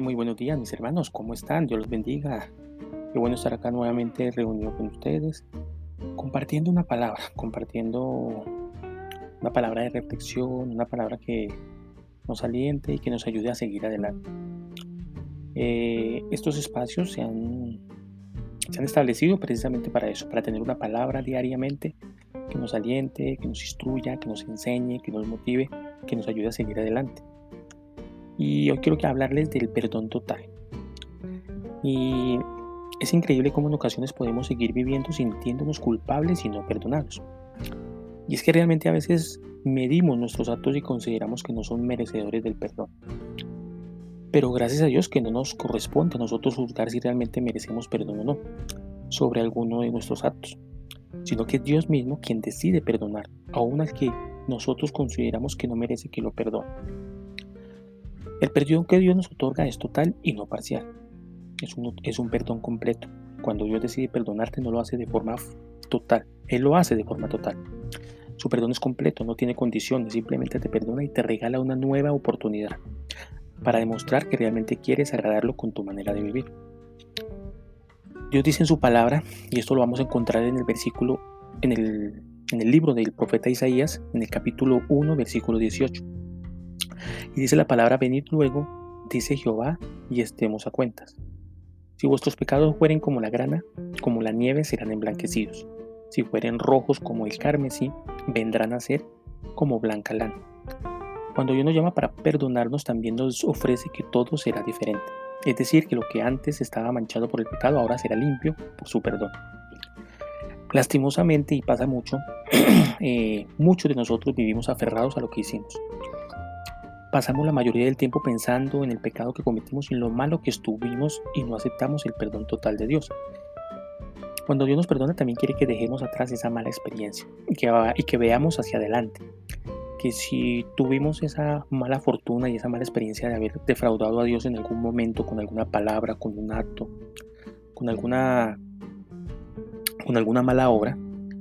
muy buenos días, mis hermanos, ¿cómo están? Dios los bendiga. Qué bueno estar acá nuevamente reunido con ustedes, compartiendo una palabra, compartiendo una palabra de reflexión, una palabra que nos aliente y que nos ayude a seguir adelante. Eh, estos espacios se han, se han establecido precisamente para eso, para tener una palabra diariamente que nos aliente, que nos instruya, que nos enseñe, que nos motive, que nos ayude a seguir adelante. Y hoy quiero hablarles del perdón total. Y es increíble cómo en ocasiones podemos seguir viviendo sintiéndonos culpables y no perdonados. Y es que realmente a veces medimos nuestros actos y consideramos que no son merecedores del perdón. Pero gracias a Dios que no nos corresponde a nosotros juzgar si realmente merecemos perdón o no sobre alguno de nuestros actos, sino que es Dios mismo quien decide perdonar, aun al que nosotros consideramos que no merece que lo perdone. El perdón que Dios nos otorga es total y no parcial. Es un, es un perdón completo. Cuando Dios decide perdonarte no lo hace de forma total, Él lo hace de forma total. Su perdón es completo, no tiene condiciones, simplemente te perdona y te regala una nueva oportunidad para demostrar que realmente quieres agradarlo con tu manera de vivir. Dios dice en su palabra, y esto lo vamos a encontrar en el versículo, en el, en el libro del profeta Isaías, en el capítulo 1, versículo 18. Y dice la palabra, venid luego, dice Jehová, y estemos a cuentas. Si vuestros pecados fueren como la grana, como la nieve serán emblanquecidos. Si fueren rojos como el carmesí, vendrán a ser como blanca lana. Cuando Dios nos llama para perdonarnos, también nos ofrece que todo será diferente. Es decir, que lo que antes estaba manchado por el pecado ahora será limpio por su perdón. Lastimosamente, y pasa mucho, eh, muchos de nosotros vivimos aferrados a lo que hicimos. Pasamos la mayoría del tiempo pensando en el pecado que cometimos y en lo malo que estuvimos y no aceptamos el perdón total de Dios. Cuando Dios nos perdona también quiere que dejemos atrás esa mala experiencia y que, y que veamos hacia adelante. Que si tuvimos esa mala fortuna y esa mala experiencia de haber defraudado a Dios en algún momento con alguna palabra, con un acto, con alguna, con alguna mala obra,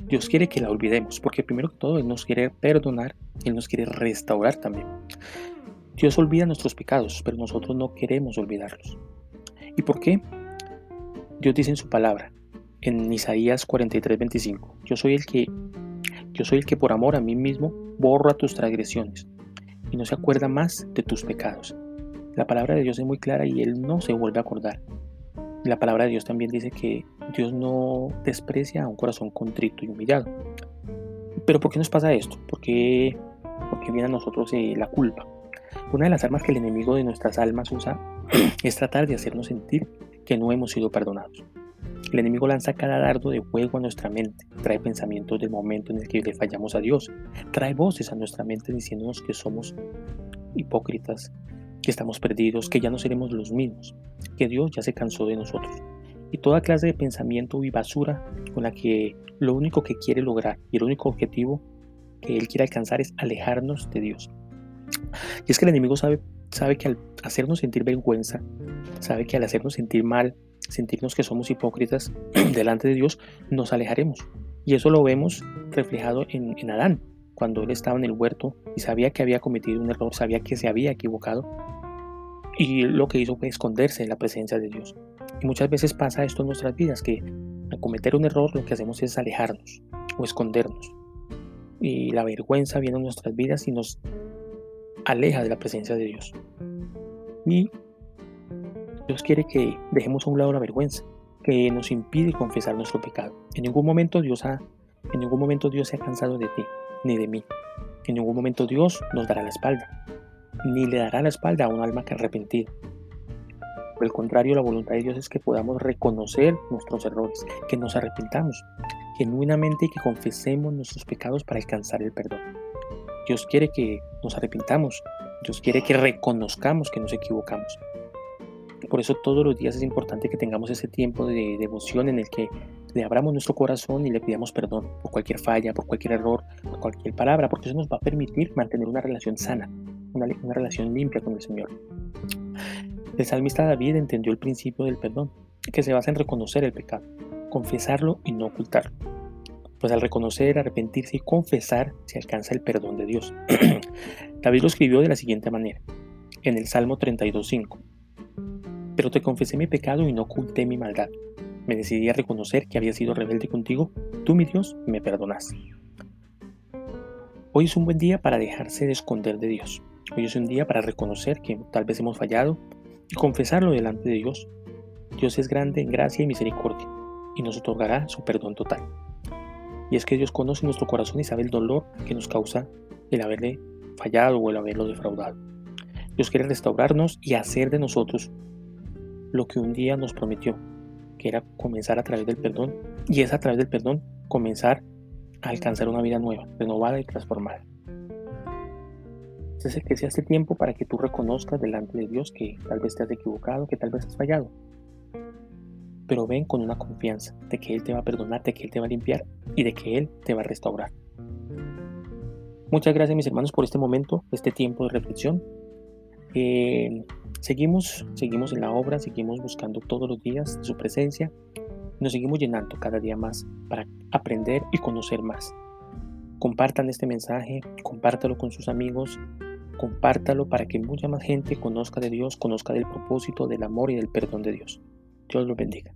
Dios quiere que la olvidemos, porque primero que todo Él nos quiere perdonar, Él nos quiere restaurar también. Dios olvida nuestros pecados, pero nosotros no queremos olvidarlos. ¿Y por qué? Dios dice en su palabra, en Isaías 43:25, yo soy el que yo soy el que por amor a mí mismo borra tus transgresiones y no se acuerda más de tus pecados. La palabra de Dios es muy clara y él no se vuelve a acordar. La palabra de Dios también dice que Dios no desprecia a un corazón contrito y humillado. Pero ¿por qué nos pasa esto? ¿Por qué, viene a nosotros eh, la culpa? Una de las armas que el enemigo de nuestras almas usa es tratar de hacernos sentir que no hemos sido perdonados. El enemigo lanza cada dardo de fuego a nuestra mente, trae pensamientos del momento en el que le fallamos a Dios, trae voces a nuestra mente diciéndonos que somos hipócritas, que estamos perdidos, que ya no seremos los mismos, que Dios ya se cansó de nosotros. Y toda clase de pensamiento y basura con la que lo único que quiere lograr y el único objetivo que Él quiere alcanzar es alejarnos de Dios. Y es que el enemigo sabe, sabe que al hacernos sentir vergüenza, sabe que al hacernos sentir mal, sentirnos que somos hipócritas delante de Dios, nos alejaremos. Y eso lo vemos reflejado en, Adán, cuando él estaba en el huerto y sabía que había cometido un error, sabía que se había equivocado. Y lo que hizo fue esconderse en la presencia de Dios. Y muchas veces pasa esto en nuestras vidas, que al cometer un error lo que hacemos es alejarnos o escondernos. Y la vergüenza viene en nuestras vidas y nos aleja de la presencia de Dios. Y Dios quiere que dejemos a un lado la vergüenza, que nos impide confesar nuestro pecado. En ningún momento Dios ha, en ningún momento Dios se ha cansado de ti, ni de mí. En ningún momento Dios nos dará la espalda, ni le dará la espalda a un alma que arrepentido. Por el contrario, la voluntad de Dios es que podamos reconocer nuestros errores, que nos arrepintamos genuinamente y que confesemos nuestros pecados para alcanzar el perdón. Dios quiere que nos arrepintamos. Dios quiere que reconozcamos que nos equivocamos. Por eso todos los días es importante que tengamos ese tiempo de devoción en el que le abramos nuestro corazón y le pidamos perdón por cualquier falla, por cualquier error, por cualquier palabra, porque eso nos va a permitir mantener una relación sana, una, una relación limpia con el Señor. El salmista David entendió el principio del perdón, que se basa en reconocer el pecado, confesarlo y no ocultarlo pues al reconocer, arrepentirse y confesar se alcanza el perdón de Dios. David lo escribió de la siguiente manera, en el Salmo 32.5. pero te confesé mi pecado y no oculté mi maldad. Me decidí a reconocer que había sido rebelde contigo. Tú, mi Dios, me perdonaste. Hoy es un buen día para dejarse de esconder de Dios. Hoy es un día para reconocer que tal vez hemos fallado y confesarlo delante de Dios. Dios es grande en gracia y misericordia y nos otorgará su perdón total. Y es que Dios conoce nuestro corazón y sabe el dolor que nos causa el haberle fallado o el haberlo defraudado. Dios quiere restaurarnos y hacer de nosotros lo que un día nos prometió, que era comenzar a través del perdón, y es a través del perdón comenzar a alcanzar una vida nueva, renovada y transformada. Entonces que sea este tiempo para que tú reconozcas delante de Dios que tal vez te has equivocado, que tal vez has fallado. Pero ven con una confianza de que Él te va a perdonar, de que Él te va a limpiar y de que Él te va a restaurar. Muchas gracias mis hermanos por este momento, este tiempo de reflexión. Eh, seguimos, seguimos en la obra, seguimos buscando todos los días su presencia. Nos seguimos llenando cada día más para aprender y conocer más. Compartan este mensaje, compártalo con sus amigos, compártalo para que mucha más gente conozca de Dios, conozca del propósito, del amor y del perdón de Dios. Dios los bendiga.